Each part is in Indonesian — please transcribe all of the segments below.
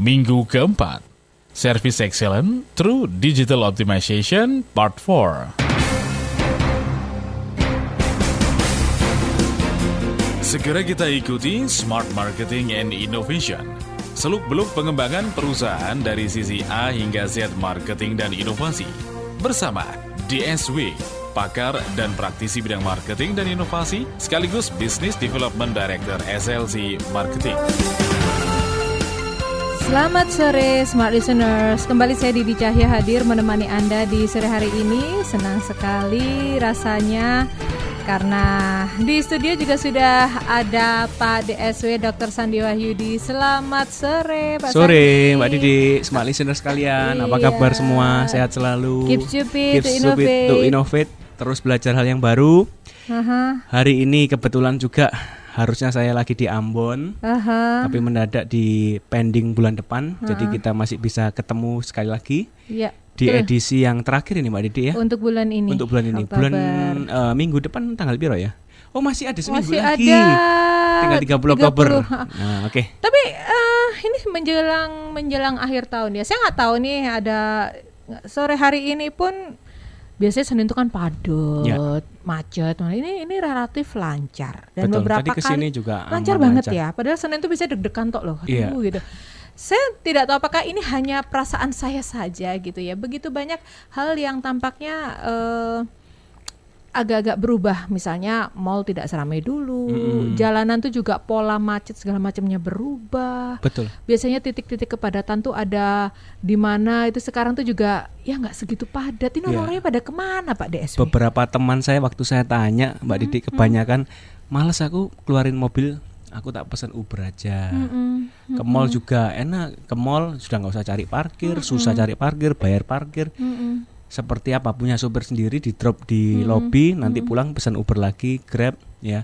minggu keempat. Service Excellent Through Digital Optimization Part 4. Segera kita ikuti Smart Marketing and Innovation. Seluk-beluk pengembangan perusahaan dari sisi A hingga Z marketing dan inovasi. Bersama DSW, pakar dan praktisi bidang marketing dan inovasi, sekaligus Business Development Director SLC Marketing. Selamat sore Smart Listeners Kembali saya Didi Cahya hadir menemani Anda di sore hari ini Senang sekali rasanya Karena di studio juga sudah ada Pak DSW Dr. Sandi Wahyudi Selamat sore Pak Sore Sandi. Mbak Didi, Smart Listeners sekalian Apa Iya. kabar semua? Sehat selalu Keep stupid to Keep stupid innovate. to innovate Terus belajar hal yang baru Aha, Hari ini kebetulan juga harusnya saya lagi di Ambon aha, Tapi mendadak di pending bulan depan. Jadi kita masih bisa ketemu sekali lagi ya, Di edisi yang terakhir ini Mbak Didi ya. Untuk bulan ini? Untuk bulan ini. Oktober. Bulan eh, minggu depan tanggal biru ya? Oh masih ada seminggu Masih lagi. ada. Tinggal 30 Oktober. 30. Nah oke. Tapi eh, ini menjelang menjelang akhir tahun ya. Saya nggak tahu nih ada sore hari ini pun biasanya Senin itu kan padat, Ya. macet. Nah, ini ini relatif lancar dan Betul, beberapa tadi kali juga lancar banget lancar. ya. Padahal Senin itu bisa deg-degan tok loh. Aduh, Iya. gitu. Saya tidak tahu apakah ini hanya perasaan saya saja gitu ya. Begitu banyak hal yang tampaknya eh, agak-agak berubah. Misalnya mall tidak seramai dulu Mm-mm. jalanan tuh juga pola macet segala macamnya berubah. Betul. Biasanya titik-titik kepadatan tuh ada di mana itu sekarang tuh juga ya nggak segitu padat. Ini Iya. orang-orangnya pada ke mana Pak DSW beberapa teman saya waktu saya tanya Mbak Hmm, Didi kebanyakan males aku keluarin mobil aku tak pesan Uber aja. Mm-mm. ke mall juga enak. Ke mall sudah nggak usah cari parkir susah cari parkir bayar parkir. Mm-mm. Seperti apa punya sopir sendiri di drop di lobby nanti pulang pesan Uber lagi Grab ya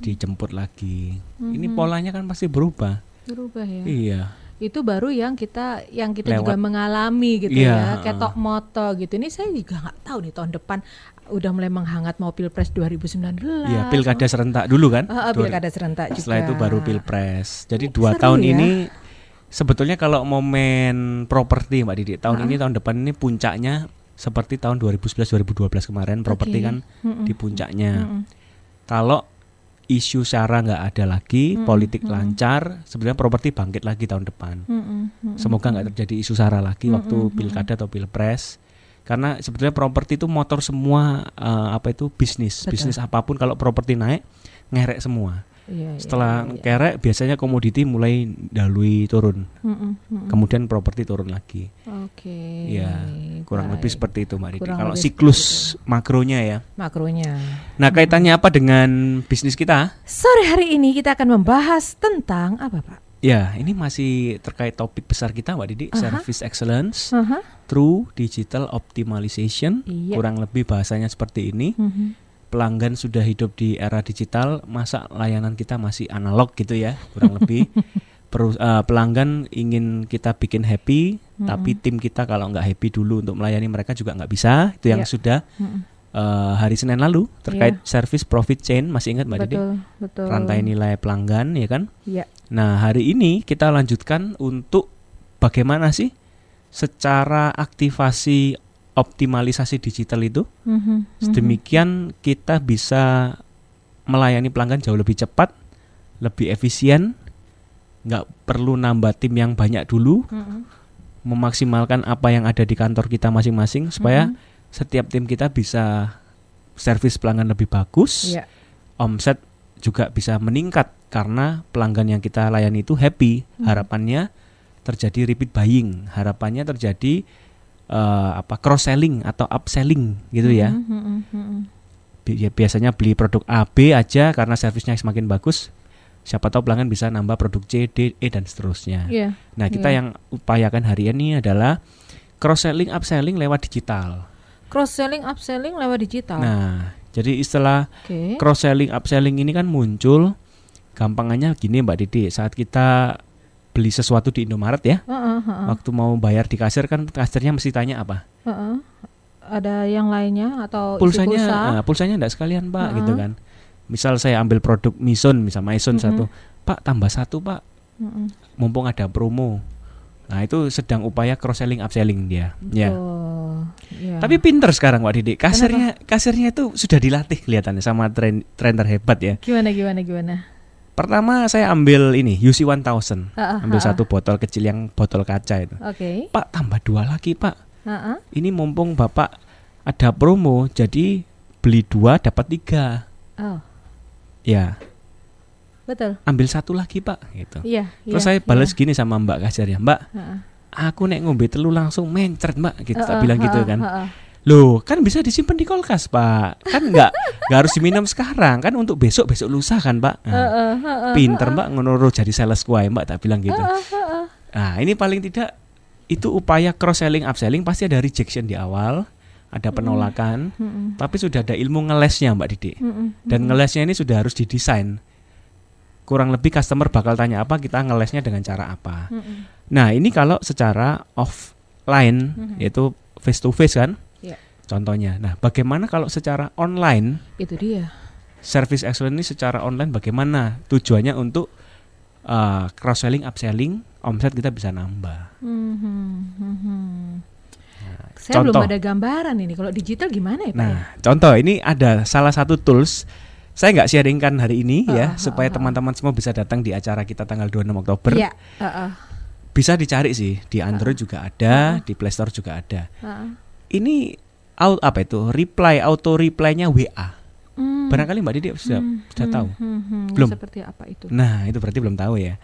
dijemput lagi. Ini polanya kan pasti berubah. Berubah ya. Iya. Itu baru yang kita yang kita Lewat. juga mengalami gitu Iya, ya ketok moto gitu. Ini saya juga nggak tahu nih tahun depan udah mulai menghangat mau pilpres 2019 iya pilkada serentak dulu kan? Ah, Dua- pilkada serentak juga setelah itu baru pilpres. Jadi Oh, dua tahun ya. ini sebetulnya kalau momen properti mbak Didi tahun ini tahun depan ini puncaknya seperti tahun 2011-2012 kemarin properti Oke. kan Mm-mm. di puncaknya Mm-mm. kalau isu sara nggak ada lagi politik lancar sebenarnya properti bangkit lagi tahun depan. Mm-mm. semoga nggak terjadi isu sara lagi waktu pilkada atau pilpres karena sebetulnya properti itu motor semua eh, apa itu bisnis Betul. bisnis apa pun kalau properti naik ngerek semua Iya, iya, setelah iya, iya. kerek biasanya komoditi mulai dalui turun Mm-mm, mm-mm. kemudian properti turun lagi Oke. ya kurang lebih baik. seperti itu mbak Didi kalau lebih siklus makronya ya makronya. nah kaitannya apa dengan bisnis kita Sore hari ini kita akan membahas tentang apa, Pak? ya ini masih terkait topik besar kita mbak Didi Aha. service excellence Aha. through digital optimization Iya. kurang lebih bahasanya seperti ini Mhm. Pelanggan sudah hidup di era digital, masa layanan kita masih analog gitu ya, kurang lebih. Peru- eh, pelanggan ingin kita bikin happy, tapi tim kita kalau nggak happy dulu untuk melayani mereka juga nggak bisa. Itu yang Iya. sudah Mm-mm. eh, hari Senin lalu terkait service profit chain, masih ingat Mbak Didi? Betul, betul. Rantai nilai pelanggan, ya kan? Iya. Nah hari ini kita lanjutkan untuk bagaimana sih secara aktivasi optimalisasi digital itu Mhm, mhm. Sedemikian kita bisa melayani pelanggan jauh lebih cepat, lebih efisien, nggak perlu nambah tim yang banyak dulu, Mhm. memaksimalkan apa yang ada di kantor kita masing-masing supaya Mhm. setiap tim kita bisa servis pelanggan lebih bagus, Iya. omset juga bisa meningkat karena pelanggan yang kita layani itu happy. Hmm. Harapannya terjadi repeat buying, harapannya terjadi eh, apa cross selling atau upselling gitu ya. Bi- ya, biasanya beli produk A B aja karena servisnya semakin bagus siapa tahu pelanggan bisa nambah produk C D E dan seterusnya Iya. nah kita iya. yang upayakan hari ini adalah cross selling upselling lewat digital Cross selling, upselling lewat digital. nah jadi istilah Oke. cross selling upselling ini kan muncul gampangannya gini Mbak Didi saat kita beli sesuatu di Indomaret ya Heeh, heeh, waktu mau bayar di kasir kan kasirnya mesti tanya apa heeh. Ada yang lainnya atau isi pulsanya pulsa? ah, pulsanya enggak sekalian Pak Heeh. gitu kan misal saya ambil produk Mison misal Maison Mhm. satu Pak tambah satu Pak Mm-mm. mumpung ada promo Nah, itu sedang upaya cross selling upselling dia. Ya. Oh, iya. Tapi pinter sekarang Pak Didik. Kasirnya kasirnya itu sudah dilatih kelihatannya sama tren trainer hebat ya. gimana gimana gimana? Pertama saya ambil ini UC 1000. Ah, ah, Ambil satu botol kecil yang botol kaca itu. Oke. Pak tambah dua lagi Pak. Ah, ah. Ini mumpung Bapak ada promo jadi beli dua dapat tiga. Oh, Ya betul. ambil satu lagi Pak gitu. Iya. Terus iya, saya balas iya. gini sama Mbak kasir ya Mbak. Ah, ah. Aku nek ngombe telu langsung mencret Mbak gitu. Ah, Tak ah, bilang ah, gitu kan. ah, ah. Loh, kan bisa disimpan di kulkas, Pak. Kan nggak nggak harus diminum sekarang, kan untuk besok besok lusa kan, Pak. Nah, Ah, ah, ah, ah, pinter Mbak ngono jadi sales kuai, Mbak tak bilang gitu. ah, ah, ah. Nah, ini paling tidak itu upaya cross selling upselling pasti ada rejection di awal, ada penolakan, Mm-mm, tapi sudah ada ilmu ngelesnya, Mbak Didi. mm-mm, Dan ngelesnya ini sudah harus didesain. Kurang lebih customer bakal tanya apa, kita ngelesnya dengan cara apa. mm-mm. Nah, ini kalau secara offline Mhm. yaitu face to face kan? Contohnya. Nah, bagaimana kalau secara online Itu dia. service excellence ini secara online bagaimana? Tujuannya untuk uh, cross selling, upselling, omset kita bisa nambah. Mhm, mhm. Saya contoh. belum ada gambaran ini. Kalau digital gimana ya, Pak? ya? Nah, contoh ini ada salah satu tools saya nggak sharingkan hari ini Ah, ya ah, supaya ah, teman-teman semua bisa datang di acara kita tanggal 26 Oktober. Iya. ah, ah, Bisa dicari sih di Android juga ada, di Play Store juga ada. Ini out apa itu? Reply auto reply-nya WA. Hmm, Barangkali Mbak Didi sudah hmm, sudah hmm, tahu. hmm, hmm. Belum? Seperti apa itu? Nah, itu berarti belum tahu ya.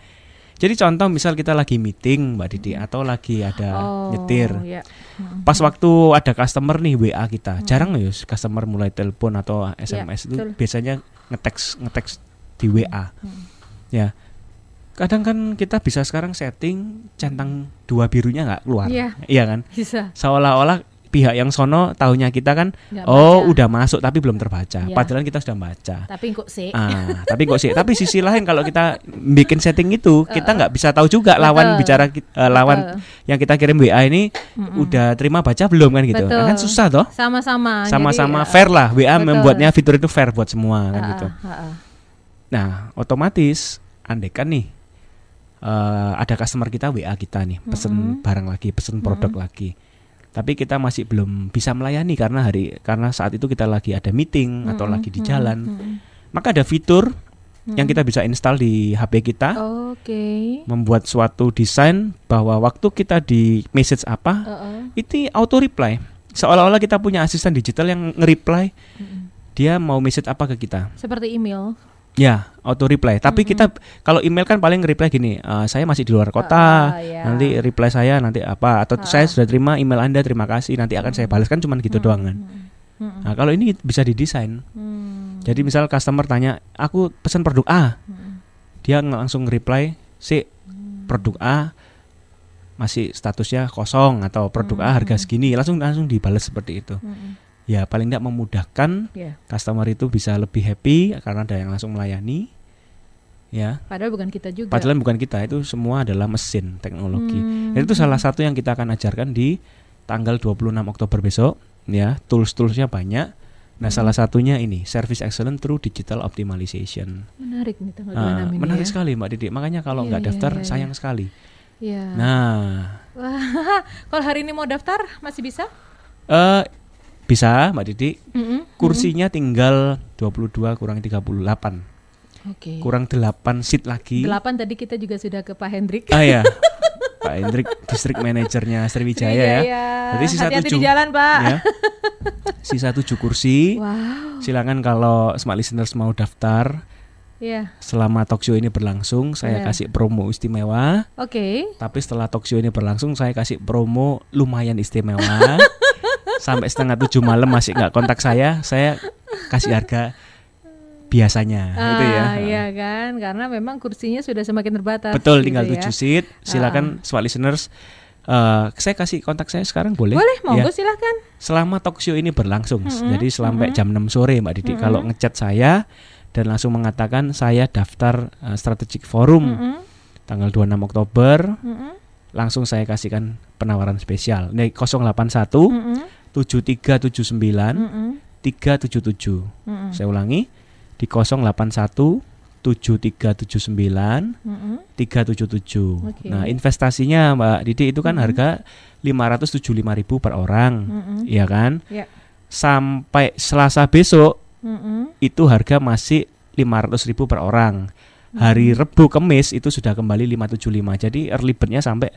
Jadi contoh misal kita lagi meeting Mbak Didi atau lagi ada oh, nyetir. ya. Hmm, Pas waktu ada customer nih WA kita. Jarang ya customer mulai telepon atau SMS itu betul. biasanya ngeteks ngeteks di WA. hmm. Ya. Kadang kan kita bisa sekarang setting centang dua birunya nggak keluar. Iya. Iya kan? Bisa. Seolah-olah pihak yang sono tahunya kita kan Nggak oh baca. udah masuk tapi belum terbaca. Iya. Padahal kita sudah baca. Tapi kok sih? Ah, tapi kok sih? Tapi sisi lain kalau kita bikin setting itu, kita nggak bisa tahu juga lawan Betul. bicara eh, lawan Betul. yang kita kirim WA ini Mm-mm. udah terima baca belum kan gitu. Betul. Nah, kan susah toh. Sama-sama. Sama-sama Jadi, fair lah. WA betul. membuatnya fitur itu fair buat semua kan ah, gitu. ah, ah. Nah, otomatis andekan nih eh, ada customer kita WA kita nih, pesen Mm-mm. barang lagi, pesen produk lagi. Tapi kita masih belum bisa melayani karena hari karena saat itu kita lagi ada meeting atau Mm-mm, lagi di jalan. mm-mm. Maka ada fitur yang kita bisa install di HP kita. Oke. membuat suatu desain bahwa waktu kita di message apa Ah, ah. itu auto reply seolah-olah kita punya asisten digital yang nge-reply Mm-mm. dia mau message apa ke kita Seperti email. Ya auto reply. Tapi Mm-mm. kita kalau email kan paling reply gini "Eh, saya masih di luar kota Ah, ya. nanti reply saya nanti apa atau Ah. saya sudah terima email anda terima kasih nanti akan saya balas. Kan cuman gitu Mm, doang kan. Mm, mm, nah kalau ini bisa didesain. Mm, jadi misal customer tanya aku pesan produk A. Mm, dia langsung reply si produk A masih statusnya kosong atau produk A harga segini. Langsung langsung dibalas seperti itu. Mm, ya paling tidak memudahkan Ya. customer itu bisa lebih happy karena ada yang langsung melayani ya Padahal bukan kita juga. padahal bukan kita itu semua adalah mesin teknologi Hmm, Dan itu salah satu yang kita akan ajarkan di tanggal 26 Oktober besok ya tools-toolsnya banyak nah Hmm. salah satunya ini service excellence through digital optimization Menarik nih tanggal Ah, 26 ini menarik ya. sekali Mbak Didi. Makanya kalau Iya, nggak iya, daftar iya, iya. sayang sekali. Iya. Nah, kalau hari ini mau daftar masih bisa? eh bisa Mbak Didi. Mm-mm, Kursinya tinggal 22 kurang 38. mm-mm. Oke. Kurang 8 seat lagi. Delapan tadi kita juga sudah ke Pak Hendrik. Ah ya. Pak Hendrik district manajernya Sriwijaya ya. Jadi sisa Hati-hati tujuh. di jalan, Pak. Ya. Sisa 7 kursi. Wow. Silakan kalau smart listeners mau daftar Iya. selama talk show ini berlangsung saya Iya. kasih promo istimewa. Oke. Tapi setelah talk show ini berlangsung saya kasih promo lumayan istimewa. Sampai setengah tujuh malam masih nggak kontak saya, saya kasih harga biasanya itu ya. Ah, iya kan, karena memang kursinya sudah semakin terbatas. Betul, gitu tinggal ya. tujuh seat. Silakan smart listeners. eh, saya kasih kontak saya sekarang boleh? Boleh, monggo Ya. silahkan. Selama talk show ini berlangsung, Mm-mm, jadi sampai mm-mm. jam 6 sore Mbak Didi. Mm-mm. Kalau ngechat saya dan langsung mengatakan saya daftar eh, strategic forum Mm-mm, tanggal 26 Oktober, mm-mm, langsung saya kasihkan penawaran spesial. Nih 081 mm-mm, 7379 mm-mm, 377. mm-mm. Saya ulangi di 081 7379 Mm-mm. 377. Oke. Nah, investasinya Mbak Didi itu kan Mhm. harga 575.000 per orang, Mm-mm. ya kan? Ya. Sampai Selasa besok Mm-mm. itu harga masih 500.000 per orang. Mhm. Hari Rebu Kemis itu sudah kembali 575. Jadi early bird-nya sampai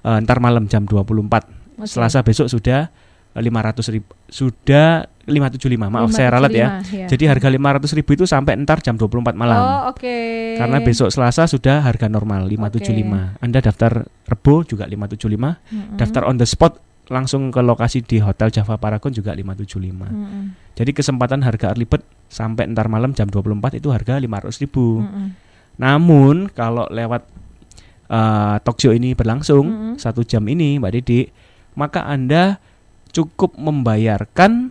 eh, ntar malam jam 24. Oke. Selasa besok sudah 500 ribu sudah 575 maaf saya ralat ya 575, jadi harga 500 ribu itu sampai ntar jam 24 malam Oh, oke. karena besok Selasa sudah harga normal 575 Anda daftar Rebo juga 575 Mm-mm. daftar on the spot langsung ke lokasi di Hotel Java Paragon juga 575 Mm-mm. jadi kesempatan harga early bird sampai ntar malam jam 24 itu harga 500 ribu Mm-mm. namun kalau lewat uh, talk show ini berlangsung Mm-mm. satu jam ini Mbak Didi, maka Anda cukup membayarkan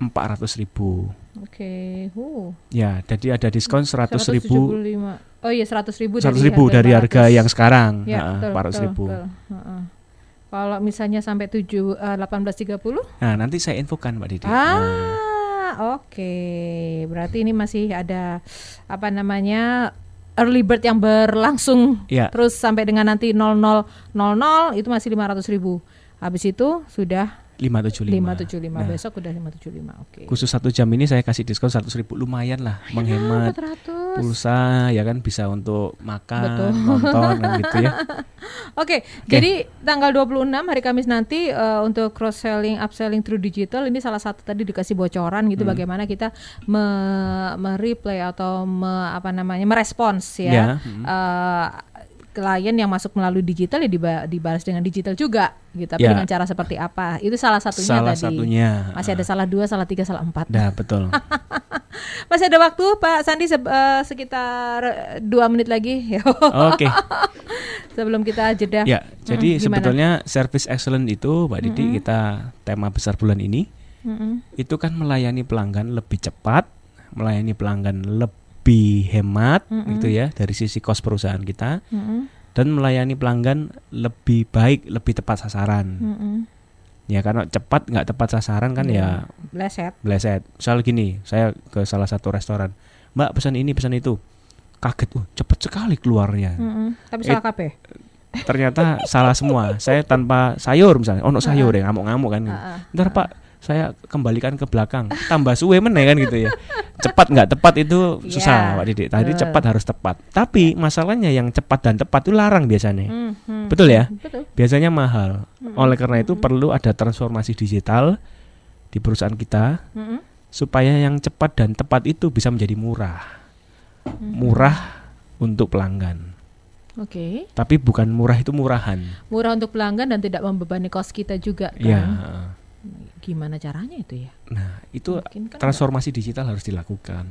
400 ribu. Oke. Uh. Ya, jadi ada diskon 100 ribu, 175. Oh iya 100 ribu 100 ribu dari harga 400. yang sekarang, Ya, Nah, betul, 400 betul, ribu. betul. Heeh. Kalau misalnya sampai 7 eh, 18.30? Nah, nanti saya infokan Mbak Didi. Nah, Ah, oke. Berarti ini masih ada apa namanya early bird yang berlangsung ya, terus sampai dengan nanti 0000 itu masih 500 ribu. Habis itu sudah 575. 575 Nah, besok udah 575. Oke. Khusus satu jam ini saya kasih diskon 100 ribu, lumayan lah, menghemat 400. pulsa, ya kan bisa untuk makan, Betul. nonton, kan gitu ya. Oke, jadi tanggal 26 hari Kamis nanti eh, untuk cross selling, upselling through digital ini salah satu tadi dikasih bocoran gitu Hmm. bagaimana kita me, mereplay atau me, apa namanya merespons Ya, ya, hmm. eh, klien yang masuk melalui digital ya diba- dibalas dengan digital juga gitu. Tapi Ya. dengan cara seperti apa? Itu salah satunya Salah tadi. satunya. Masih ada salah dua, salah tiga, salah empat. Dah, betul. Masih ada waktu Pak Sandi se- eh, sekitar dua menit lagi Oke. sebelum kita jeda. Ya, jadi gimana? sebetulnya service excellent itu, Mbak Didi, kita tema besar bulan ini Mm-mm. itu kan melayani pelanggan lebih cepat, melayani pelanggan lebih hemat, gitu ya, dari sisi kos perusahaan kita, Mm-mm. dan melayani pelanggan lebih baik, lebih tepat sasaran. Mm-mm. Ya, karena cepat nggak tepat sasaran kan ya Bleset. bleset. Misal gini, saya ke salah satu restoran, Mbak pesan ini, pesan itu, kaget, uh, cepet sekali keluarnya. Mm-mm. Tapi Eh, salah KP. ternyata salah semua. Saya tanpa sayur misalnya, oh no sayur ya ngamuk-ngamuk kan. Heeh. Ntar Pak, saya kembalikan ke belakang, tambah suwe meneh kan gitu ya. Cepat nggak tepat itu susah Iya, Pak Didik. Tadi betul. cepat harus tepat. Tapi masalahnya yang cepat dan tepat itu larang biasanya. Mhm. Betul ya? Betul. Biasanya mahal. Oleh karena itu perlu ada transformasi digital di perusahaan kita Mhm. supaya yang cepat dan tepat itu bisa menjadi murah. Murah untuk pelanggan. Oke. Tapi bukan murah itu murahan. Murah untuk pelanggan dan tidak membebani kos kita juga kan. Ya. Gimana caranya itu ya? Nah, itu Mungkin kan transformasi digital harus dilakukan.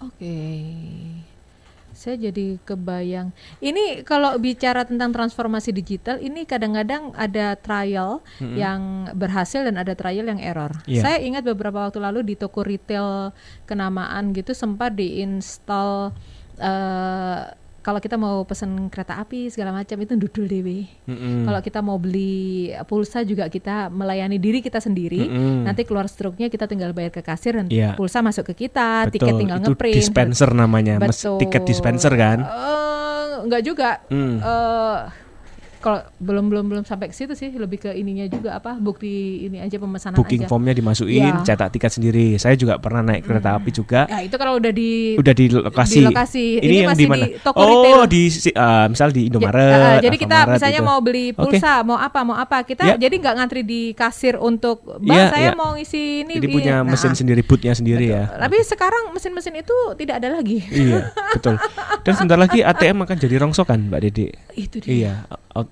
Oke. Saya jadi kebayang. Ini kalau bicara tentang transformasi digital, ini kadang-kadang ada trial yang berhasil dan ada trial yang error. Iya. Saya ingat beberapa waktu lalu di toko retail kenamaan gitu sempat diinstal eh, kalau kita mau pesen kereta api segala macam itu dudul dewe. Mm-mm. Kalau kita mau beli pulsa juga kita melayani diri kita sendiri. Mm-mm. Nanti keluar struknya kita tinggal bayar ke kasir dan Iya. pulsa masuk ke kita, Betul, tiket tinggal itu ngeprint. dispenser namanya, Betul. tiket dispenser kan? Eh, enggak juga. Hmm. Eh, kalau belum belum belum sampai ke situ sih, lebih ke ininya juga apa bukti ini aja pemesanan Booking aja. formnya dimasukin, Iya. cetak tiket sendiri. Saya juga pernah naik kereta api juga. Ya itu kalau udah di Udah di lokasi. di lokasi. Ini, Ini yang masih di mana? toko oh, retail. di ah, misal di Indomaret. eh, jadi kita misalnya gitu. mau beli pulsa, mau apa, mau apa, kita Ya. jadi nggak ngantri di kasir untuk, bang Iya, saya iya. mau isi ini. Jadi Bi." punya Nah, mesin sendiri, bootnya sendiri ya. Tapi sekarang mesin-mesin itu tidak ada lagi. iya, betul. Dan sebentar lagi ATM akan jadi rongsokan, Mbak Dede. itu dia. Iya,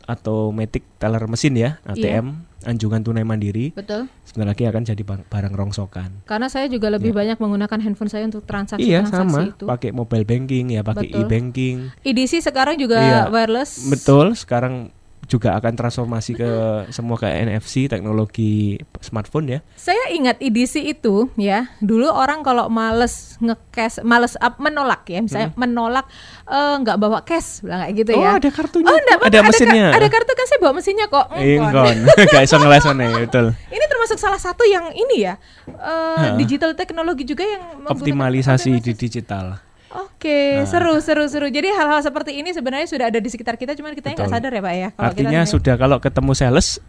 au- automatic teller mesin ya, ATM, anjungan tunai mandiri. Betul. Sebentar lagi akan jadi barang rongsokan. Karena saya juga lebih banyak menggunakan handphone saya untuk transaksi iya, transaksi sama. itu. Pakai mobile banking ya, pakai Betul. e-banking. EDC sekarang juga Iya. wireless. Betul, sekarang juga akan transformasi ke semua ke NFC, teknologi smartphone ya. Saya ingat EDC itu ya, dulu orang kalau males ngecash, males up, menolak ya, misalnya menolak eh, nggak bawa cash, bilang kayak gitu Hmm. Oh, ya. ada kartunya. Oh, enggak, ada ka- mesinnya. Ada, kartu kan saya bawa mesinnya kok. Engkon. Ingkon, gak iso ngelesone, betul. Ini termasuk salah satu yang ini ya, Heeh. digital teknologi juga yang Optimalisasi di digital. Oke, Nah. seru seru seru. Jadi hal-hal seperti ini sebenarnya sudah ada di sekitar kita, cuman kita nggak sadar ya pak ya. Kalau Artinya kita sudah kalau ketemu sales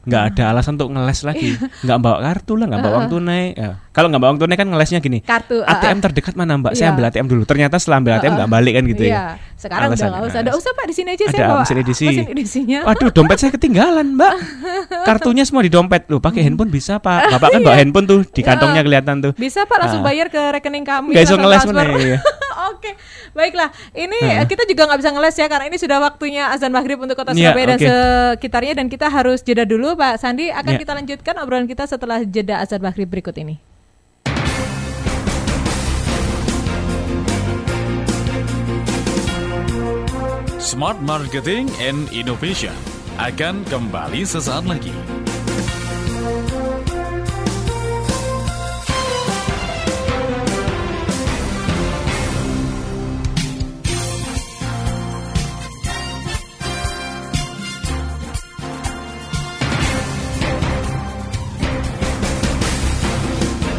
nggak ada alasan untuk ngeles lagi, nggak bawa kartu lah, nggak bawa uang tunai. Ya. Kalau nggak bawa uang tunai kan ngelesnya gini. kartu ATM terdekat mana mbak? Iya. Saya ambil ATM dulu. Ternyata setelah ambil ATM nggak balik kan gitu iya. ya. Sekarang udah Alasannya. nggak usah. Ada usah pak di sini aja Ada saya bawa mesin edisi. mesin edisinya. Waduh, dompet saya ketinggalan, Mbak. Kartunya semua di dompet. Loh, pakai handphone bisa, Pak. Bapak kan bawa handphone tuh, di kantongnya kelihatan tuh. Bisa pak langsung Ah. bayar ke rekening kami. Nggak iso langsung ngeles mana, iya. Oke, baiklah. Ini eh, kita juga nggak bisa ngeles ya karena ini sudah waktunya azan maghrib untuk kota Iya, Surabaya dan oke. sekitarnya dan kita harus jeda dulu Pak Sandi. Akan Iya. kita lanjutkan obrolan kita setelah jeda azan maghrib berikut ini. Smart Marketing and Innovation akan kembali sesaat lagi.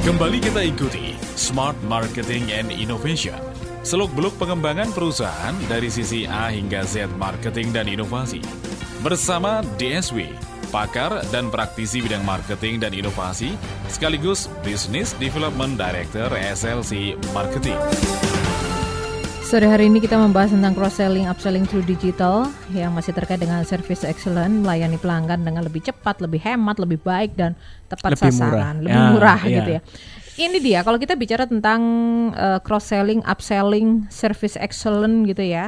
Kembali kita ikuti Smart Marketing and Innovation. Seluk-beluk pengembangan perusahaan dari sisi A hingga Z marketing dan inovasi. Bersama DSW, pakar dan praktisi bidang marketing dan inovasi, sekaligus Business Development Director SLC Marketing. Sore hari ini kita membahas tentang cross-selling, upselling through digital yang masih terkait dengan service excellent, melayani pelanggan dengan lebih cepat, lebih hemat, lebih baik dan tepat Lebih sasaran, murah. lebih Ya, murah iya. gitu ya. Ini dia kalau kita bicara tentang uh, cross-selling, upselling, service excellent gitu ya.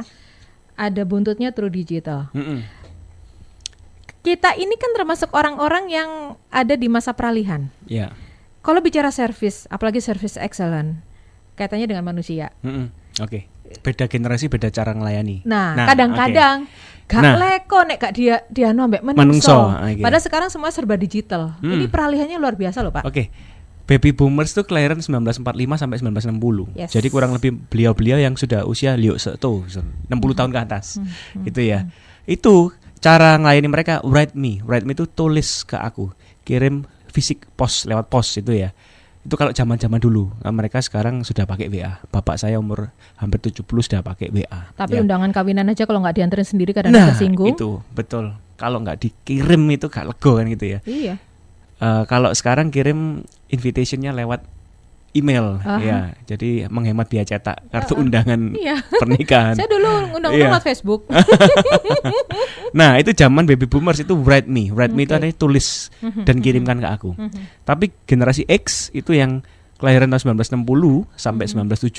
Ada buntutnya through digital. Mm-mm. Kita ini kan termasuk orang-orang yang ada di masa peralihan. Ya. Kalau bicara service, apalagi service excellent, kaitannya dengan manusia. Oke. Beda generasi, beda cara ngelayani. Nah, Nah, kadang-kadang gak Nah. leko nek gak dia dia nombek Menungso, menungso. oke. Padahal sekarang semua serba digital. Hmm. Ini peralihannya luar biasa loh, Pak. Oke. Baby boomers tuh kelahiran 1945 sampai 1960. Yes. Jadi kurang lebih beliau-beliau yang sudah usia liuk setu 60 tahun ke atas. Hmm, Gitu ya. Itu cara ngelayani mereka write me. Write me itu tulis ke aku. Kirim fisik pos lewat pos itu ya. Itu kalau zaman-zaman dulu. Nah, mereka sekarang sudah pakai WA. Bapak saya umur hampir 70 sudah pakai WA. Tapi ya. undangan kawinan aja kalau nggak dianterin sendiri kadang Nah, tersinggung. itu betul. Kalau nggak dikirim itu gak lego kan gitu ya. Iya. Eh, kalau sekarang kirim invitationnya lewat email. Aha. ya jadi menghemat biaya cetak kartu undangan Iya. pernikahan. Saya dulu undang-undang Iya. lewat Facebook. nah itu zaman baby boomers itu write me write me itu artinya tulis dan kirimkan ke aku. Tapi generasi X itu yang kelahiran tahun 1960 sampai 1975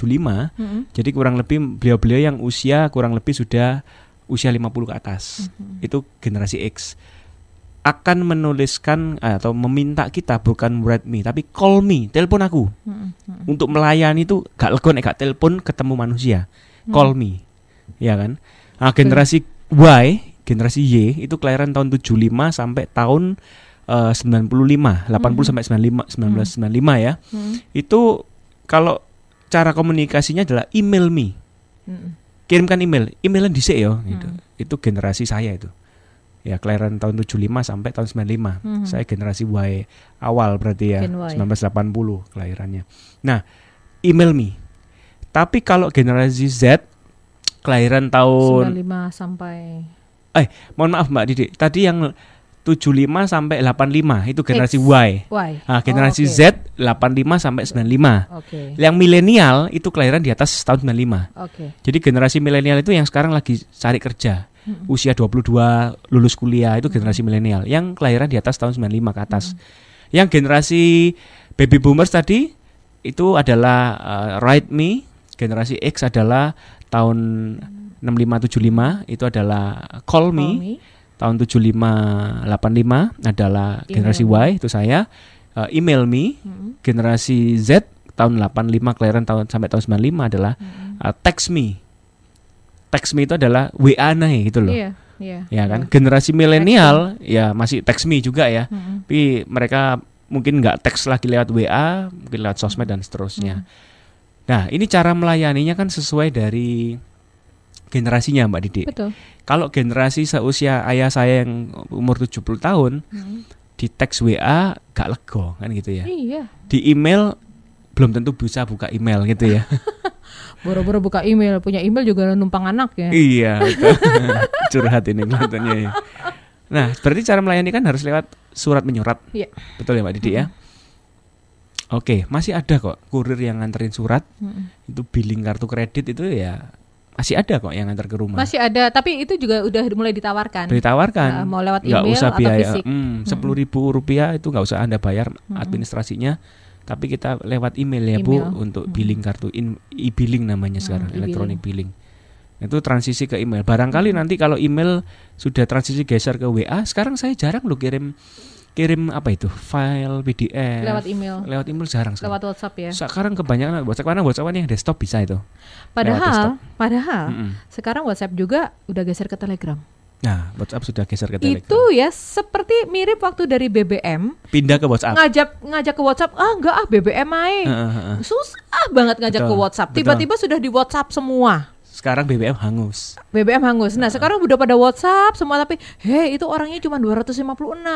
Mm-mm. jadi kurang lebih beliau-beliau yang usia kurang lebih sudah usia 50 ke atas. Itu generasi X akan menuliskan eh, atau meminta kita bukan write me tapi call me telepon aku Mm-mm. Mm-mm. untuk melayani itu gak lego nek gak telepon ketemu manusia call me ya kan nah, generasi Y generasi Y itu kelahiran tahun 75 sampai tahun eh, 95 80 sampai 95 1995 ya Mm-mm. itu kalau cara komunikasinya adalah email me Mm-mm. kirimkan email emailnya dhisik ya gitu. Hmm. itu generasi saya itu ya kelahiran tahun 75 sampai tahun 95 Hmm. saya generasi Y awal berarti ya Gen Y. 1980 kelahirannya nah email me tapi kalau generasi Z kelahiran tahun 95 sampai eh mohon maaf Mbak Didi tadi yang 75 sampai 85 itu generasi X. Y Y. nah generasi Oh, oke. Z 85 sampai 95 Oke. yang milenial itu kelahiran di atas tahun 95 Oke. jadi generasi milenial itu yang sekarang lagi cari kerja. Usia 22 lulus kuliah itu generasi milenial yang kelahiran di atas tahun 95 ke atas. Yang generasi baby boomers tadi itu adalah uh, Write Me, generasi X adalah tahun 6575 itu adalah Call Me, Call me. Tahun 7585 adalah Email generasi. Y itu saya. Uh, email Me, Mm-mm. generasi Z tahun 85 kelahiran tahun sampai tahun 95 adalah uh, text me. Text me itu adalah WA nih gitu loh. Iya, iya. Ya kan? Generasi milenial ya masih text me juga ya. Mm-mm. Tapi mereka mungkin nggak teks lagi lewat WA, mungkin lewat sosmed dan seterusnya. Nah, ini cara melayaninya kan sesuai dari generasinya Mbak Didi. Betul. Kalau generasi seusia ayah saya yang umur 70 tahun Mm. di teks WA gak lego kan gitu ya. Iya. Di email belum tentu bisa buka email gitu ya. Boro-boro buka email, punya email juga numpang anak ya. Iya, curhat ini kelihatannya ya. Nah, berarti cara melayani kan harus lewat surat menyurat. Iya. Betul ya Mbak Didi ya? Oke, masih ada kok kurir yang nganterin surat. Mm-mm. Itu billing kartu kredit itu ya masih ada kok yang ngantar ke rumah. Masih ada, tapi itu juga udah mulai ditawarkan. Ditawarkan. Uh, mau lewat email usah atau biaya. fisik. Hmm, sepuluh ribu rupiah itu nggak usah anda bayar administrasinya. Tapi kita lewat email ya bu Email. untuk billing kartu in- e-billing namanya sekarang e-billing. electronic billing. Itu transisi ke email. Barangkali nanti kalau email sudah transisi geser ke WA, sekarang saya jarang lo kirim kirim apa itu file PDF Lewat email. lewat email jarang sekarang. Lewat WhatsApp ya. Sekarang kebanyakan WhatsApp karena WhatsApp kan yang desktop bisa itu. Padahal, padahal Mm-mm. sekarang WhatsApp juga udah geser ke Telegram. Nah, WhatsApp sudah geser ke Telegram. Itu ya seperti mirip waktu dari BBM pindah ke WhatsApp. ngajak ngajak ke WhatsApp. Ah enggak ah BBM aja. Heeh, heeh. Susah banget ngajak Betul, ke WhatsApp. Tiba-tiba sudah di WhatsApp semua. Sekarang BBM hangus. BBM hangus. Nah, sekarang udah pada WhatsApp semua tapi hei itu orangnya cuma 256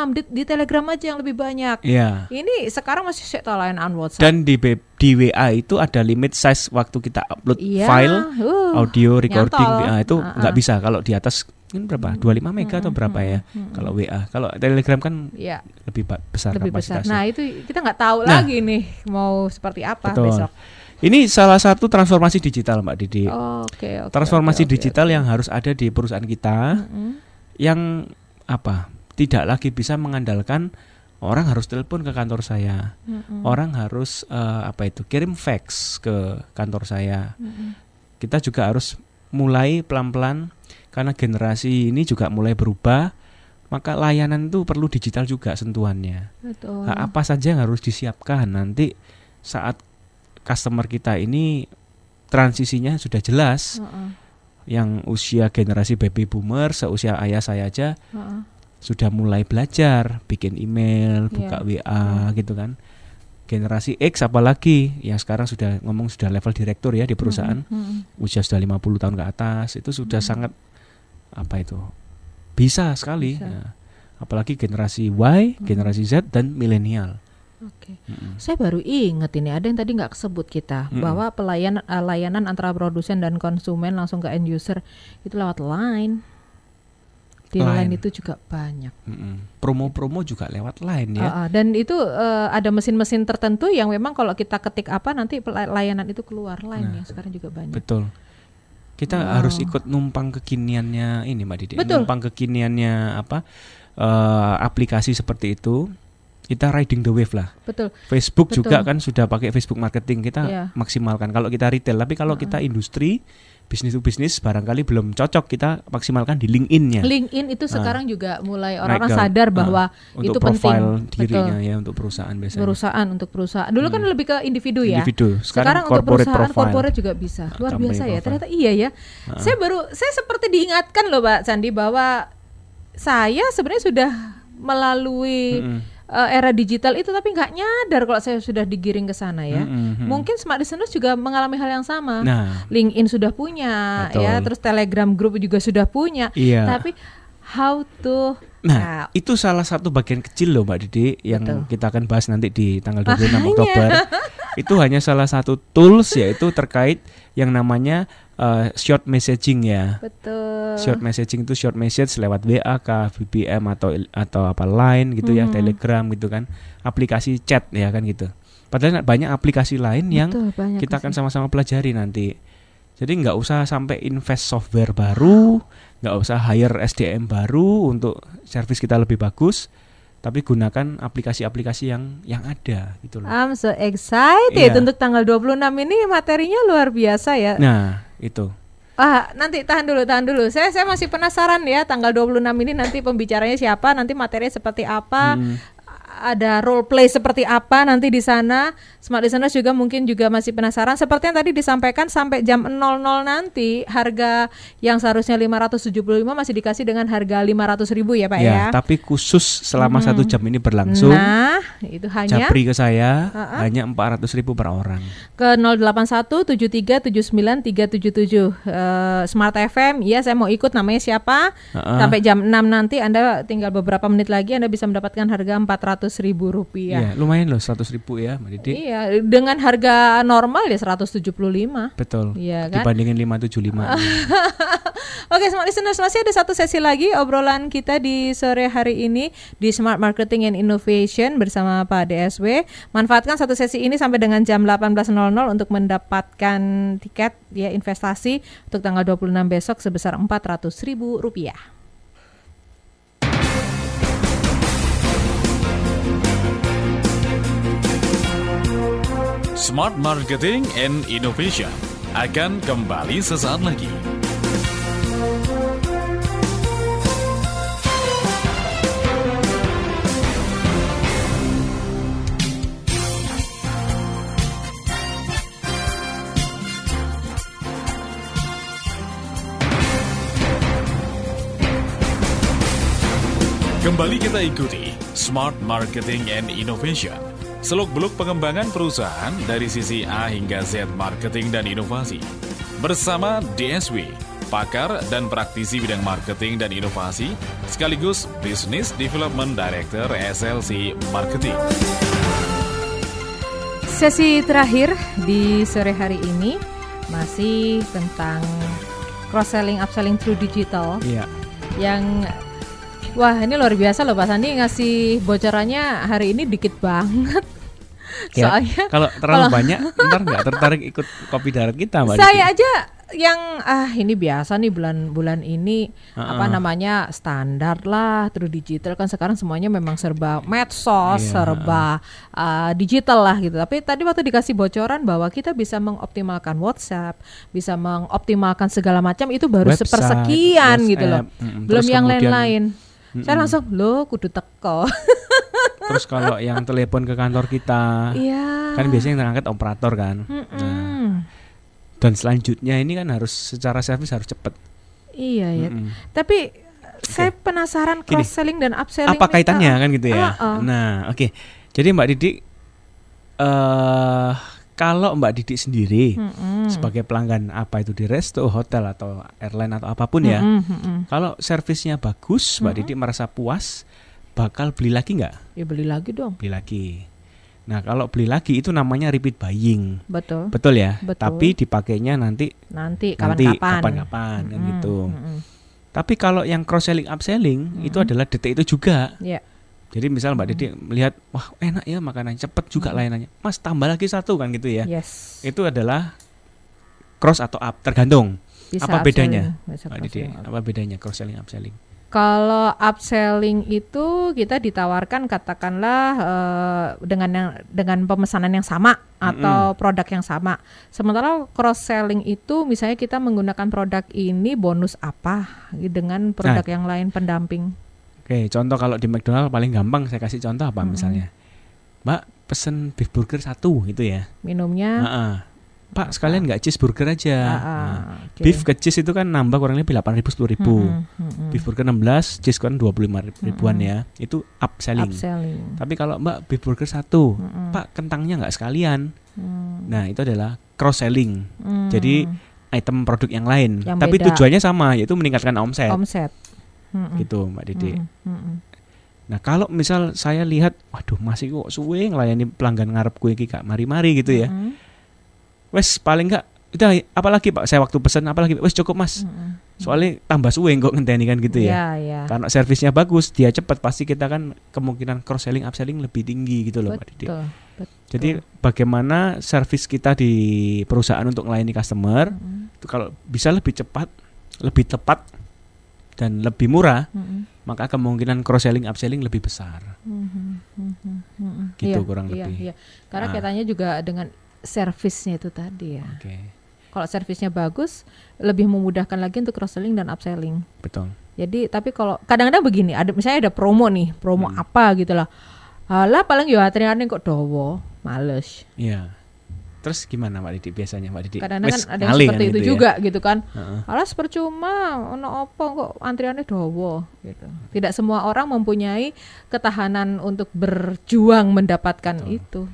di, di Telegram aja yang lebih banyak. Iya. Ini sekarang masih saya layanan WhatsApp. Dan di B- di WA itu ada limit size waktu kita upload Iya, file uh, audio recording nyantol. ah, itu Ah, nggak ah. bisa kalau di atas ini berapa 25 mega atau berapa ya kalau WA kalau Telegram kan ya, lebih besar lebih besar. kapasitasnya Nah, itu kita nggak tahu Nah. lagi nih mau seperti apa Betul. besok. Ini salah satu transformasi digital mbak Didi Oke, oke. transformasi oke, oke, digital yang harus ada di perusahaan kita Mm-mm. yang apa tidak lagi bisa mengandalkan orang harus telepon ke kantor saya Mm-mm. orang harus eh, apa itu kirim fax ke kantor saya Mm-mm. kita juga harus mulai pelan-pelan karena generasi ini juga mulai berubah maka layanan itu perlu digital juga sentuhannya Betul. Nah, apa saja yang harus disiapkan nanti saat customer kita ini transisinya sudah jelas Heeh, yang usia generasi baby boomer seusia ayah saya aja heeh. sudah mulai belajar bikin email, Iya. buka WA gitu kan. Generasi X apalagi yang sekarang sudah ngomong sudah level direktur ya di perusahaan, Mm-mm. usia sudah 50 tahun ke atas, itu sudah sangat apa itu? Bisa sekali. Bisa. Nah, apalagi generasi Y, generasi Z dan milenial. Oke. Mm-mm. Saya baru inget ini ada yang tadi nggak kesebut kita Mm-mm. bahwa pelayanan eh, layanan antara produsen dan konsumen langsung ke end user itu lewat line. Di line, Line. itu juga banyak. Mm-mm. Promo-promo juga lewat line ya. Ah, ah. dan itu eh, ada mesin-mesin tertentu yang memang kalau kita ketik apa nanti layanan itu keluar line Nah, ya sekarang juga banyak. Betul. Kita Wow. harus ikut numpang kekiniannya ini Mbak Didi. Betul. Numpang kekiniannya apa? eh, aplikasi seperti itu. Kita riding the wave lah. Betul. Facebook Betul. juga kan sudah pakai Facebook marketing. Kita Iya. maksimalkan kalau kita retail, tapi kalau kita industri bisnis to bisnis barangkali belum cocok kita maksimalkan di LinkedIn-nya. LinkedIn itu sekarang juga mulai orang-orang sadar Ah, bahwa untuk itu penting. dirinya Betul. ya untuk perusahaan biasanya. Perusahaan untuk perusahaan. Dulu kan lebih ke individu ya. Individu. Sekarang, Sekarang, untuk perusahaan profile. corporate juga bisa. Luar Company biasa ya. profile. Ternyata iya ya. Saya baru saya seperti diingatkan loh Pak Sandi bahwa saya sebenarnya sudah melalui Mm-mm. Eh, era digital itu tapi nggak nyadar kalau saya sudah digiring ke sana ya. Mm. Mungkin smart listeners juga mengalami hal yang sama. Nah, LinkedIn sudah punya Betul. ya, terus Telegram group juga sudah punya. Iya. Tapi how to Nah, itu salah satu bagian kecil loh Mbak Didi yang Betul. kita akan bahas nanti di tanggal 26 Makanya. Oktober. itu hanya salah satu tools yaitu terkait yang namanya uh, short messaging ya. betul. Short messaging itu short message lewat WA kah, BBM atau atau apa Line gitu ya, Mhm. Telegram gitu kan. Aplikasi chat ya kan gitu. Padahal banyak aplikasi lain yang Betul, kita akan sama-sama pelajari nanti. Jadi nggak usah sampai invest software baru, nggak usah hire SDM baru untuk service kita lebih bagus, tapi gunakan aplikasi-aplikasi yang yang ada gitu loh. I'm so excited Iya. untuk tanggal 26 ini materinya luar biasa ya. Nah, itu. Ah, nanti tahan dulu, tahan dulu. Saya saya masih penasaran ya tanggal 26 ini nanti pembicaranya siapa, nanti materinya seperti apa. Hmm. Ada role play seperti apa nanti di sana. Smart listeners juga mungkin juga masih penasaran. Seperti yang tadi disampaikan sampai jam 00 nanti harga yang seharusnya 575 masih dikasih dengan harga 500 ribu ya Pak ya. Ya, tapi khusus selama satu jam ini berlangsung, Nah, itu hanya japri ke saya Ha-ha. hanya 400 ribu per orang. ke 08173793777 Eh, Smart FM ya saya mau ikut namanya siapa Ha-ha. sampai jam 6 nanti Anda tinggal beberapa menit lagi Anda bisa mendapatkan harga 400 seratus ribu rupiah. Iya, lumayan loh 100 ribu ya Mbak Didi. Iya, dengan harga normal ya 175. Betul. Iya kan? Dibandingin 575. Oke, smart listeners masih ada satu sesi lagi obrolan kita di sore hari ini di Smart Marketing and Innovation bersama Pak DSW. Manfaatkan satu sesi ini sampai dengan jam 18.00 untuk mendapatkan tiket ya investasi untuk tanggal 26 besok sebesar 400 ribu rupiah. Smart Marketing and Innovation akan kembali sesaat lagi. Kembali kita ikuti Smart Marketing and Innovation. Seluk-beluk pengembangan perusahaan dari sisi A hingga Z marketing dan inovasi. Bersama DSW, pakar dan praktisi bidang marketing dan inovasi, sekaligus Business Development Director SLC Marketing. Sesi terakhir di sore hari ini masih tentang cross selling upselling through digital Iya. yang wah ini luar biasa loh Pak Sandi ngasih bocorannya hari ini dikit banget. Ya, Soalnya kalau terlalu kalau- banyak ntar nggak tertarik ikut kopi darat kita Mbak saya aja yang ah ini biasa nih bulan-bulan ini apa Heeh. namanya standar lah through digital. Kan sekarang semuanya memang serba medsos Iya, serba ah, digital lah gitu. Tapi tadi waktu dikasih bocoran bahwa kita bisa mengoptimalkan WhatsApp bisa mengoptimalkan segala macam itu baru Website, sepersekian gitu loh. belum Terus yang kemudian- lain-lain saya langsung lo kudu teko Terus kalau yang telepon ke kantor kita iya kan biasanya yang angkat operator kan. Nah, Mm-mm. dan selanjutnya ini kan harus secara servis harus cepet. iya ya Mm-mm. Tapi saya penasaran cross selling dan upselling. Apa kaitannya kan gitu ya? ah, ah. Nah, oke. Jadi Mbak Didi eh kalau Mbak Didi sendiri Mm-mm. sebagai pelanggan apa itu di resto, hotel atau airline atau apa pun ya, mm-mm. kalau servisnya bagus, Mbak Didi merasa puas, bakal beli lagi nggak? Ya beli lagi dong. Beli lagi. Nah, kalau beli lagi itu namanya repeat buying. Betul. Betul ya? Betul. Tapi dipakainya nanti Nanti nanti kapan-kapan. kapan-kapan kan Mm-mm, gitu. mm-mm. Tapi kalau yang cross selling upselling itu adalah detik itu juga. Ya. Jadi misal Mbak Didi melihat wah enak ya makanan cepet juga layanannya. Mas tambah lagi satu kan gitu ya. Yes. Itu adalah cross atau up tergantung. Bisa apa bedanya? bisa Mbak Didi, apa bedanya cross selling upselling? Kalau upselling itu kita ditawarkan katakanlah eh, dengan yang dengan pemesanan yang sama atau produk yang sama. Sementara cross selling itu misalnya kita menggunakan produk ini bonus apa dengan produk Nah. yang lain pendamping. Oke, contoh kalau di McDonald paling gampang saya kasih contoh apa misalnya. Mbak pesen beef burger satu gitu ya. Minumnya Heeh. Pak sekalian nggak cheeseburger aja. Ah, ah, Nah, oke. Beef ke cheese itu kan nambah kurang lebih 8 ribu 10 ribu. Mm-mm, mm-mm. Beef burger 16, cheese kan 25 rib- ribuan ya. Itu upselling. upselling. Tapi kalau Mbak beef burger satu, Mm-mm. Pak kentangnya nggak sekalian. Mm, Nah itu adalah cross selling. mm. Jadi item produk yang lain. Yang Tapi beda. tujuannya sama, yaitu meningkatkan omset. omset. Mm-mm. Gitu Mbak Didi. Mm-mm, mm-mm. Nah kalau misal saya lihat, waduh masih kok suwe ngelayani pelanggan ngarep kue iki Kak mari-mari gitu ya. Mm-mm, Wes paling nggak udah apalagi Pak saya waktu pesen apalagi wes cukup Mas. mm-mm. Soalnya tambah suwe kok ngenteni kan gitu ya. Ya, ya. Karena servisnya bagus, dia cepat pasti kita kan kemungkinan cross selling upselling lebih tinggi gitu loh Mbak Didi. Betul. betul. Jadi bagaimana servis kita di perusahaan untuk melayani customer Mm-mm, itu kalau bisa lebih cepat, lebih tepat dan lebih murah, mm-mm, maka kemungkinan cross selling upselling lebih besar. mhm, mhm, mhm. Gitu Iya, kurang iya, lebih. iya. Karena Ah. katanya juga dengan servisnya itu tadi ya. Oke, Kalau servisnya bagus, lebih memudahkan lagi untuk cross selling dan upselling. betul. Jadi tapi kalau kadang-kadang begini, ada misalnya ada promo nih, promo Hmm. apa gitu lah. Alah paling yo atriane kok dowo, males. Iya. Terus gimana Mbak Didi biasanya Mbak Didi? Kadang-kadang Wes kan ada yang seperti kan itu gitu ya? juga gitu kan. Heeh. Alas percuma, ono apa kok antriannya dowo gitu. Tidak semua orang mempunyai ketahanan untuk berjuang mendapatkan itu.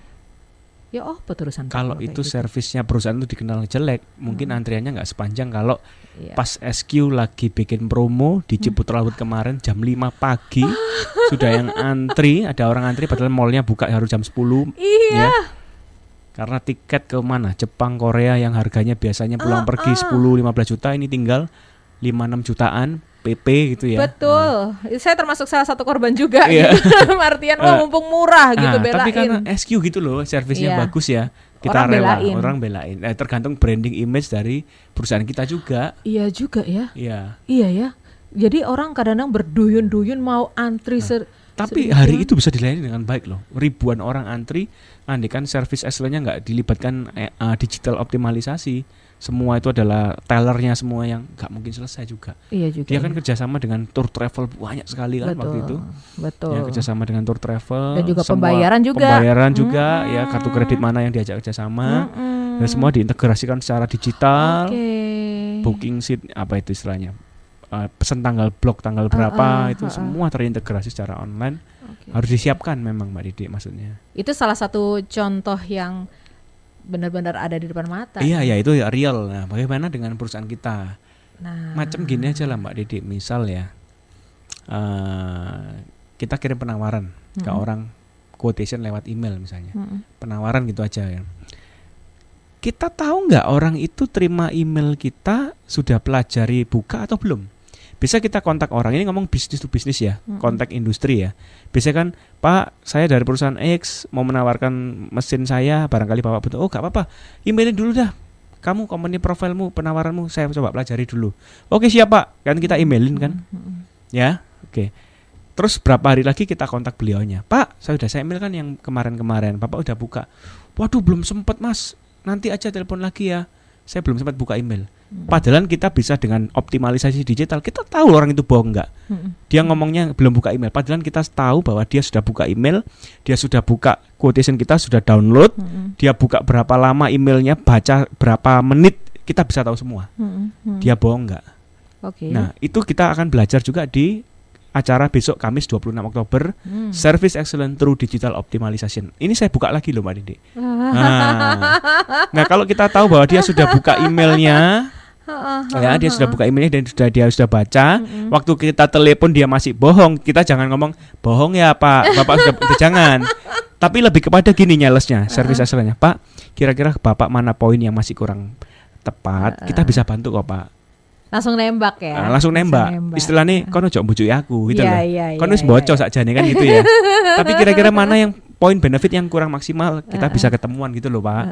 Ya oh terusan Pak, Kalau itu gitu. servisnya perusahaan itu dikenal jelek, mungkin antriannya nggak sepanjang kalau Iya. pas SQ lagi bikin promo di Ciputra Laut kemarin jam 5 pagi sudah yang antri, ada orang antri padahal mallnya buka harus jam 10 Iya. ya. Karena tiket ke mana? Jepang, Korea yang harganya biasanya pulang Ah, pergi 10 15 juta ini tinggal 5 6 jutaan PP gitu ya. Betul. Saya termasuk salah satu korban juga Iya. gitu. Artian wah Eh, mumpung murah gitu Ah, belain. tapi karena SQ gitu loh, servisnya Iya. bagus ya. Kita Orang rela, belain. orang belain. Eh, tergantung branding image dari perusahaan kita juga. Iya juga ya. Iya. Iya ya. Jadi orang kadang-kadang berduyun-duyun mau antri ser Tapi hari itu bisa dilayani dengan baik loh. Ribuan orang antri, andai kan service excellence-nya nggak dilibatkan eh, digital optimalisasi. Semua itu adalah tellernya semua yang nggak mungkin selesai juga. Iya juga. Dia kan ya. kerjasama dengan tour travel banyak sekali kan betul. waktu itu. Betul. Ya kerjasama dengan tour travel. Dan juga semua pembayaran juga. Pembayaran juga ya kartu kredit mana yang diajak kerjasama. Mm-mm. Dan semua diintegrasikan secara digital. Oke. Booking seat apa itu istilahnya? Eh, pesan tanggal blok tanggal berapa ah, itu ah, ah. semua terintegrasi secara online. Oke. Harus disiapkan memang Mbak Didi maksudnya. Itu salah satu contoh yang benar-benar ada di depan mata. Iya ya itu ya real. Nah, bagaimana dengan perusahaan kita? Nah, Macam gini aja lah Mbak Didi. Misal ya, eh kita kirim penawaran ke Mm-mm. orang quotation lewat email misalnya. Mm-mm. Penawaran gitu aja ya. Kita tahu nggak orang itu terima email kita sudah pelajari buka atau belum? Bisa kita kontak orang ini ngomong bisnis to bisnis ya, Mm-mm. kontak industri ya. Bisa kan, Pak, saya dari perusahaan X mau menawarkan mesin saya, barangkali Bapak butuh. Oh, nggak apa-apa, emailin dulu dah. Kamu company profilmu, penawaranmu, saya coba pelajari dulu. Oke siap Pak, kan kita emailin kan, Mm-mm. ya. Oke. Terus berapa hari lagi kita kontak beliaunya. Pak, saya udah saya email kan yang kemarin-kemarin. Bapak udah buka. Waduh, belum sempet Mas. Nanti aja telepon lagi ya. Saya belum sempat buka email. Padahal kita bisa dengan optimalisasi digital, kita tahu orang itu bohong nggak. Mm-mm. Dia ngomongnya belum buka email. Padahal kita tahu bahwa dia sudah buka email, dia sudah buka quotation kita sudah download, dia buka berapa lama emailnya, baca berapa menit, kita bisa tahu semua. Dia bohong nggak. Oke. Nah, itu kita akan belajar juga di acara besok Kamis 26 Oktober Mm. Service Excellence Through Digital Optimization. Ini saya buka lagi loh Mbak Didi. Ah. Nah, nah kalau kita tahu bahwa dia sudah buka emailnya, ya dia sudah buka emailnya dan sudah dia sudah baca. Waktu kita telepon dia masih bohong, kita jangan ngomong bohong ya Pak, Bapak sudah jangan. Tapi lebih kepada gini nyalesnya, service excellence Pak. Kira-kira Bapak mana poin yang masih kurang tepat? Kita bisa bantu kok Pak. Langsung nembak ya. Nah, langsung nembak. Istilahnya kono ojo mbujuki aku gitu Iya, loh. Kono iya, wis bocor iya. sakjane kan gitu ya. Tapi kira-kira mana yang poin benefit yang kurang maksimal kita bisa ketemuan gitu loh, Pak.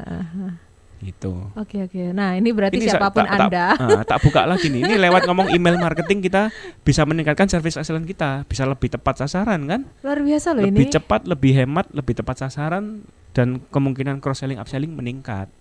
Gitu. Oke oke. Nah ini berarti sa- siapa pun tak, tak- anda. ah, tak buka lagi nih. Ini lewat ngomong email marketing kita bisa meningkatkan service excellence kita, bisa lebih tepat sasaran kan? Luar biasa loh Lebih ini. cepat, lebih hemat, lebih tepat sasaran dan kemungkinan cross selling upselling meningkat.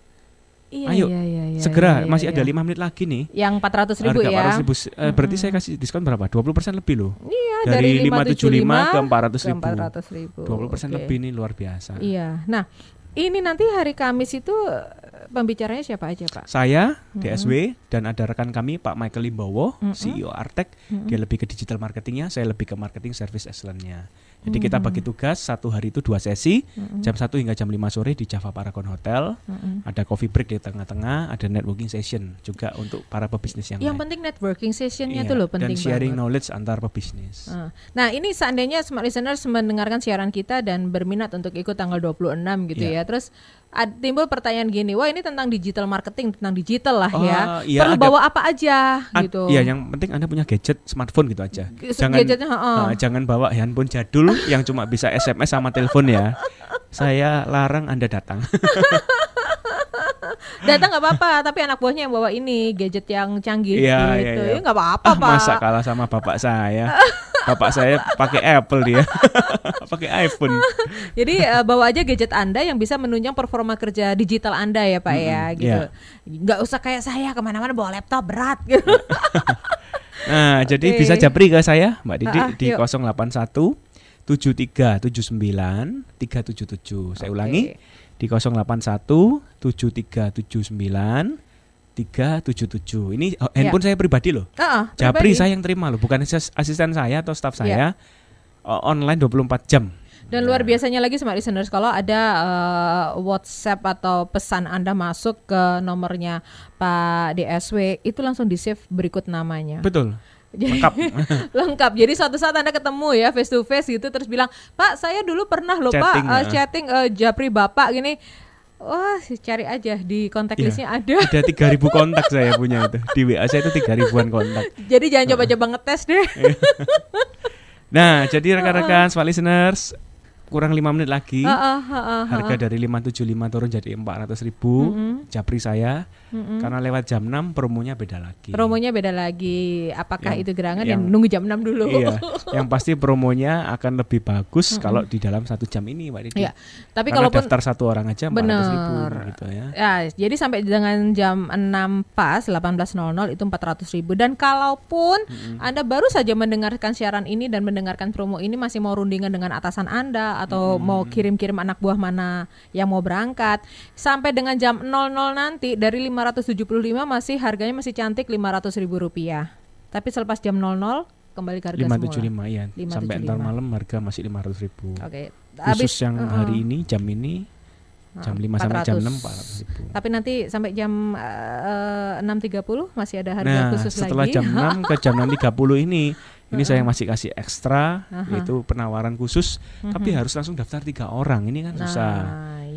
Iya, Ayo, iya, iya, iya, Segera, iya, masih iya. ada lima menit lagi nih. Yang 400 ribu Harga ya. 400 ribu, eh, berarti saya kasih diskon berapa? 20% lebih loh. Iya Dari, dari 575 ke 400 ke ribu. 400 ribu. 20% Oke. lebih ini luar biasa. Iya. Nah ini nanti hari Kamis itu eh, pembicaranya siapa aja Pak? Saya DSW dan ada rekan kami Pak Michael Limbowo, Mm-mm. CEO Artek. Mm-mm. Dia lebih ke digital marketingnya, saya lebih ke marketing service excellence-nya. Jadi kita bagi tugas satu hari itu dua sesi, Mm-mm. jam 1 hingga jam 5 sore di Java Paragon Hotel. Mm-mm. Ada coffee break di tengah-tengah, ada networking session juga untuk para pebisnis yang, Yang lain. penting networking sessionnya Iya, tuh loh penting dan sharing banget. knowledge antar pebisnis. Ah. Nah ini seandainya smart listeners mendengarkan siaran kita dan berminat untuk ikut tanggal 26 gitu Iya. ya. Terus ad- timbul pertanyaan gini, wah ini tentang digital marketing, tentang digital lah ya. iya, Perlu ada- bawa apa aja Ad- gitu. Iya, yang penting Anda punya gadget smartphone gitu aja. Jangan gadgetnya, heeh. ah, jangan bawa handphone jadul yang cuma bisa SMS sama telepon ya. Saya larang Anda datang. Datang nggak apa-apa, tapi anak buahnya yang bawa ini gadget yang canggih Iya, iya, gitu. iya. Ya nggak apa-apa Ah, pak. masa kalah sama bapak saya. bapak saya pakai Apple dia. pakai iPhone. Jadi eh, bawa aja gadget anda yang bisa menunjang performa kerja digital anda ya pak ya Mm-mm, gitu. iya. Nggak usah kayak saya ke mana-mana bawa laptop berat gitu. Nah, jadi Oke. bisa japri ke saya, Mbak Didi Ah, ah, di yuk. 081 7379 377. Saya Oke. ulangi di 081 7379 377. Ini oh, handphone saya pribadi loh. Heeh, Japri pribadi. saya yang terima loh, bukan asis- asisten saya atau staff Iya. saya. O- online 24 jam. Dan luar biasanya lagi smart listeners kalau ada eh, WhatsApp atau pesan Anda masuk ke nomornya Pak DSW itu langsung di save berikut namanya. Betul. Jadi- Lengkap. lengkap. Jadi suatu saat anda ketemu ya face to face gitu terus bilang, Pak saya dulu pernah loh Pak Chatting, ya. chatting eh, Japri Bapak gini. Wah cari aja di kontak Iya. listnya ada. Ada 3000 kontak saya punya itu. Di WA saya itu 3000-an kontak. Jadi jangan coba-coba ngetes deh. Iya. Nah, jadi rekan-rekan smart listeners kurang lima menit lagi. Heeh, heeh, Harga dari 575 turun jadi 400 ribu Japri saya Karena lewat jam 6 promonya beda lagi. Promonya beda lagi. Apakah Yang- itu gerangan? yang- yang nunggu jam 6 dulu? Iya. Yang pasti promonya akan lebih bagus Kalau di dalam satu jam ini Mbak Didi. Iya. Tapi kalaupun daftar satu orang aja 400 ribu Bener. gitu ya. Ya, jadi sampai dengan jam 6 pas 18.00 itu 400 ribu. Dan kalaupun Anda baru saja mendengarkan siaran ini dan mendengarkan promo ini masih mau rundingan dengan atasan Anda atau mau kirim-kirim anak buah mana yang mau berangkat sampai dengan jam 00 nanti dari 575 masih harganya masih cantik 500 ribu rupiah. Tapi selepas jam 00 kembali ke harga semula. 575 ya Sampai 575. ntar malam harga masih 500 ribu Oke. Khusus Habis- yang uh-uh. hari ini jam ini Jam 5 sampai jam 6 400 ribu Tapi nanti sampai jam eh, 6.30 masih ada harga Nah, khusus setelah lagi. jam 6 ke jam 6.30 ini, ini saya masih kasih ekstra, yaitu penawaran khusus, tapi harus langsung daftar tiga orang. Ini kan susah.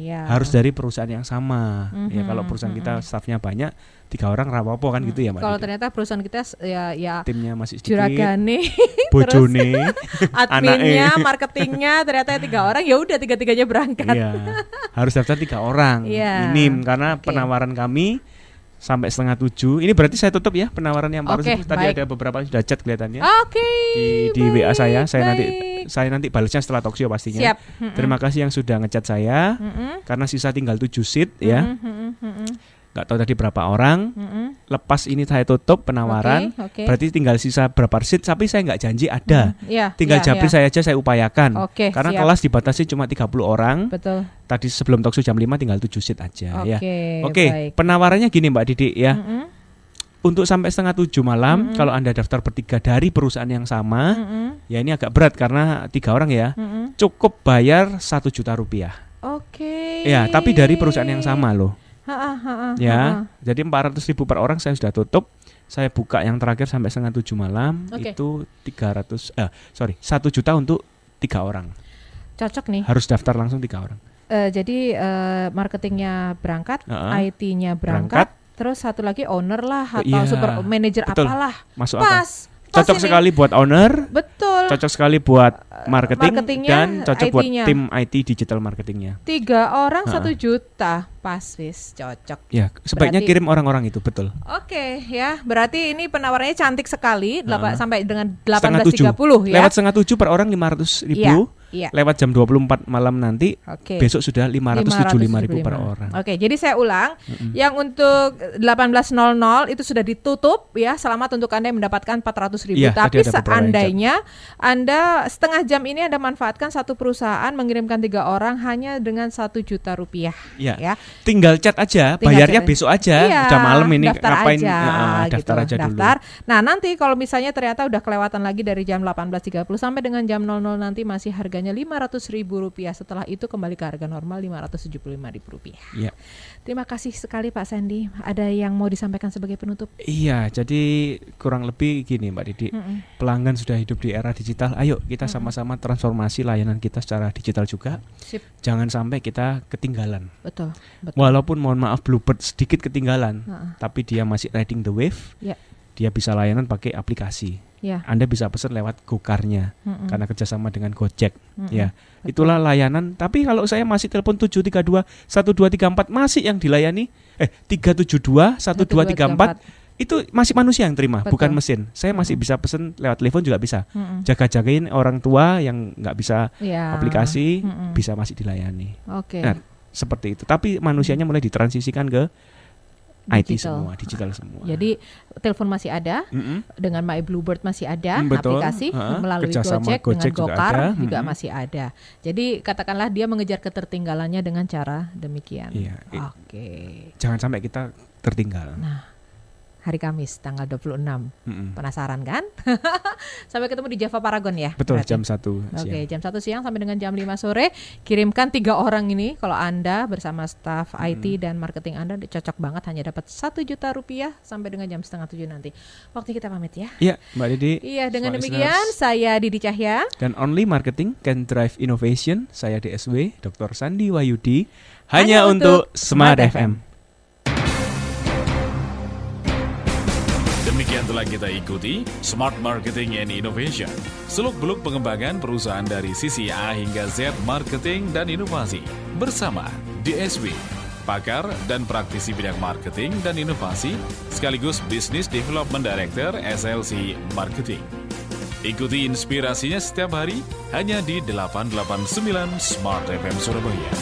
Iya. Harus dari perusahaan yang sama. Ya kalau perusahaan kita stafnya banyak, tiga orang rapopo kan gitu ya, Mbak. Kalau ternyata perusahaan kita ya ya Timnya masih sedikit, juragane, bojone, adminnya, marketingnya ternyata tiga orang ya udah tiga-tiganya berangkat. iya, harus daftar tiga orang. Iya. Minim karena Oke. penawaran kami sampai setengah tujuh. Ini berarti saya tutup ya penawaran yang baru Oke, tadi baik. ada beberapa sudah chat kelihatannya. Oke. di di WA baik, saya saya nanti baik. saya nanti balasnya setelah talkshow pastinya Siap. Mm-mm. terima kasih yang sudah ngechat saya Mm-mm. karena sisa tinggal 7 seat ya Mm-mm, mm-mm, nggak tahu tadi berapa orang mm-mm. lepas ini saya tutup penawaran Oke, oke. berarti tinggal sisa berapa seat tapi saya nggak janji ada Iya, tinggal iya, japri iya. saya aja saya upayakan Oke, karena siap. kelas dibatasi cuma 30 orang Betul. tadi sebelum talkshow jam 5 tinggal 7 seat aja ya Oke, baik. penawarannya gini Mbak Didi ya Mm-mm, untuk sampai setengah tujuh malam kalau anda daftar bertiga dari perusahaan yang sama mm-mm, ya ini agak berat karena tiga orang ya mm-mm. cukup bayar satu juta rupiah. Oke. Ya, tapi dari perusahaan yang sama loh. Ha-ha, ha-ha, Ya, ha-ha. jadi 400 ribu per orang saya sudah tutup. Saya buka yang terakhir sampai setengah tujuh malam Oke. itu 300 eh sorry satu juta untuk tiga orang. Cocok nih. Harus daftar langsung tiga orang. Eh, jadi eh, marketingnya berangkat, Heeh. IT-nya Berangkat. berangkat, terus satu lagi owner lah atau Iya, super manager betul. apalah. Masuk pas Cocok ini. sekali buat owner, Betul. cocok sekali buat marketing marketingnya, dan cocok buat tim IT digital marketingnya. Tiga orang satu juta, pas wis cocok. Ya, sebaiknya Berarti- kirim orang-orang itu betul. Oke ya, berarti ini penawarannya cantik sekali, delapan- Heeh. sampai dengan Setengah tujuh. 18.30 ya. Lewat setengah tujuh per orang 500 ribu. Iya. Lewat jam 24 malam nanti Oke. besok sudah 575 ribu per 575. orang. Oke, jadi saya ulang, yang untuk 18.00 itu sudah ditutup ya. Selamat untuk anda yang mendapatkan 400 ribu. Iya, Tapi seandainya anda setengah jam ini anda manfaatkan satu perusahaan mengirimkan tiga orang hanya dengan satu juta rupiah. Iya. Ya. Tinggal chat aja, Tinggal bayarnya chat. besok aja. Iya, Udah malam ini daftar ngapain? aja, daftar gitu, aja dulu. daftar. Nah nanti kalau misalnya ternyata udah kelewatan lagi dari jam 18.30 sampai dengan jam 00 nanti masih harganya 500 ribu rupiah. Setelah itu kembali ke harga normal 575 ribu rupiah. Iya. Terima kasih sekali Pak Sandy. Ada yang mau disampaikan sebagai penutup? Iya, jadi kurang lebih gini Mbak Didi. Mm-mm. Pelanggan sudah hidup di era digital. Ayo kita sama-sama transformasi layanan kita secara digital juga. Sip, Jangan sampai kita ketinggalan. betul, betul. Walaupun mohon maaf Bluebird sedikit ketinggalan, Heeh. tapi dia masih riding the wave. Ya. Dia bisa layanan pakai aplikasi. Ya. Anda bisa pesan lewat GoCar-nya Mm-mm. karena kerjasama dengan Gojek. Mm-mm. Ya, Betul. itulah layanan. Tapi kalau saya masih telepon 732 1234 masih yang dilayani eh 372 1234 itu masih manusia yang terima, Betul. bukan mesin. Saya masih Mm-mm. bisa pesen lewat telepon juga bisa. Mm-mm. Jaga-jagain orang tua yang nggak bisa Ya. aplikasi Mm-mm. bisa masih dilayani. Oke. Nah, Seperti itu. Tapi manusianya mulai ditransisikan ke IT Digital. semua, digital semua. Jadi telepon masih ada, Mm-mm. dengan My Bluebird masih ada Hmm, betul. aplikasi Ha, melalui Gojek, Gojek dengan juga Gokar ada. juga Mm-mm. masih ada. Jadi katakanlah dia mengejar ketertinggalannya dengan cara demikian. Iya. Oke. Jangan sampai kita tertinggal. Nah, hari Kamis tanggal 26. Mm-mm. Penasaran kan? sampai ketemu di Java Paragon ya. Betul berarti? jam 1 Oke, jam 1 siang sampai dengan jam 5 sore kirimkan tiga orang ini kalau Anda bersama staf IT dan marketing Anda cocok banget hanya dapat satu juta rupiah sampai dengan jam setengah tujuh nanti. Waktu kita pamit ya. Iya, Mbak Didi. Iya, dengan demikian saya Didi Cahya. Dan Only Marketing Can Drive Innovation, saya DSW, Dr. Sandi Wayudi, hanya, Hanya untuk untuk Smart Smart FM. Telah kita ikuti Smart Marketing and Innovation. Seluk-beluk pengembangan perusahaan dari sisi A hingga Z marketing dan inovasi. Bersama DSW, pakar dan praktisi bidang marketing dan inovasi, sekaligus Business Development Director SLC Marketing. Ikuti inspirasinya setiap hari hanya di 889 Smart FM Surabaya.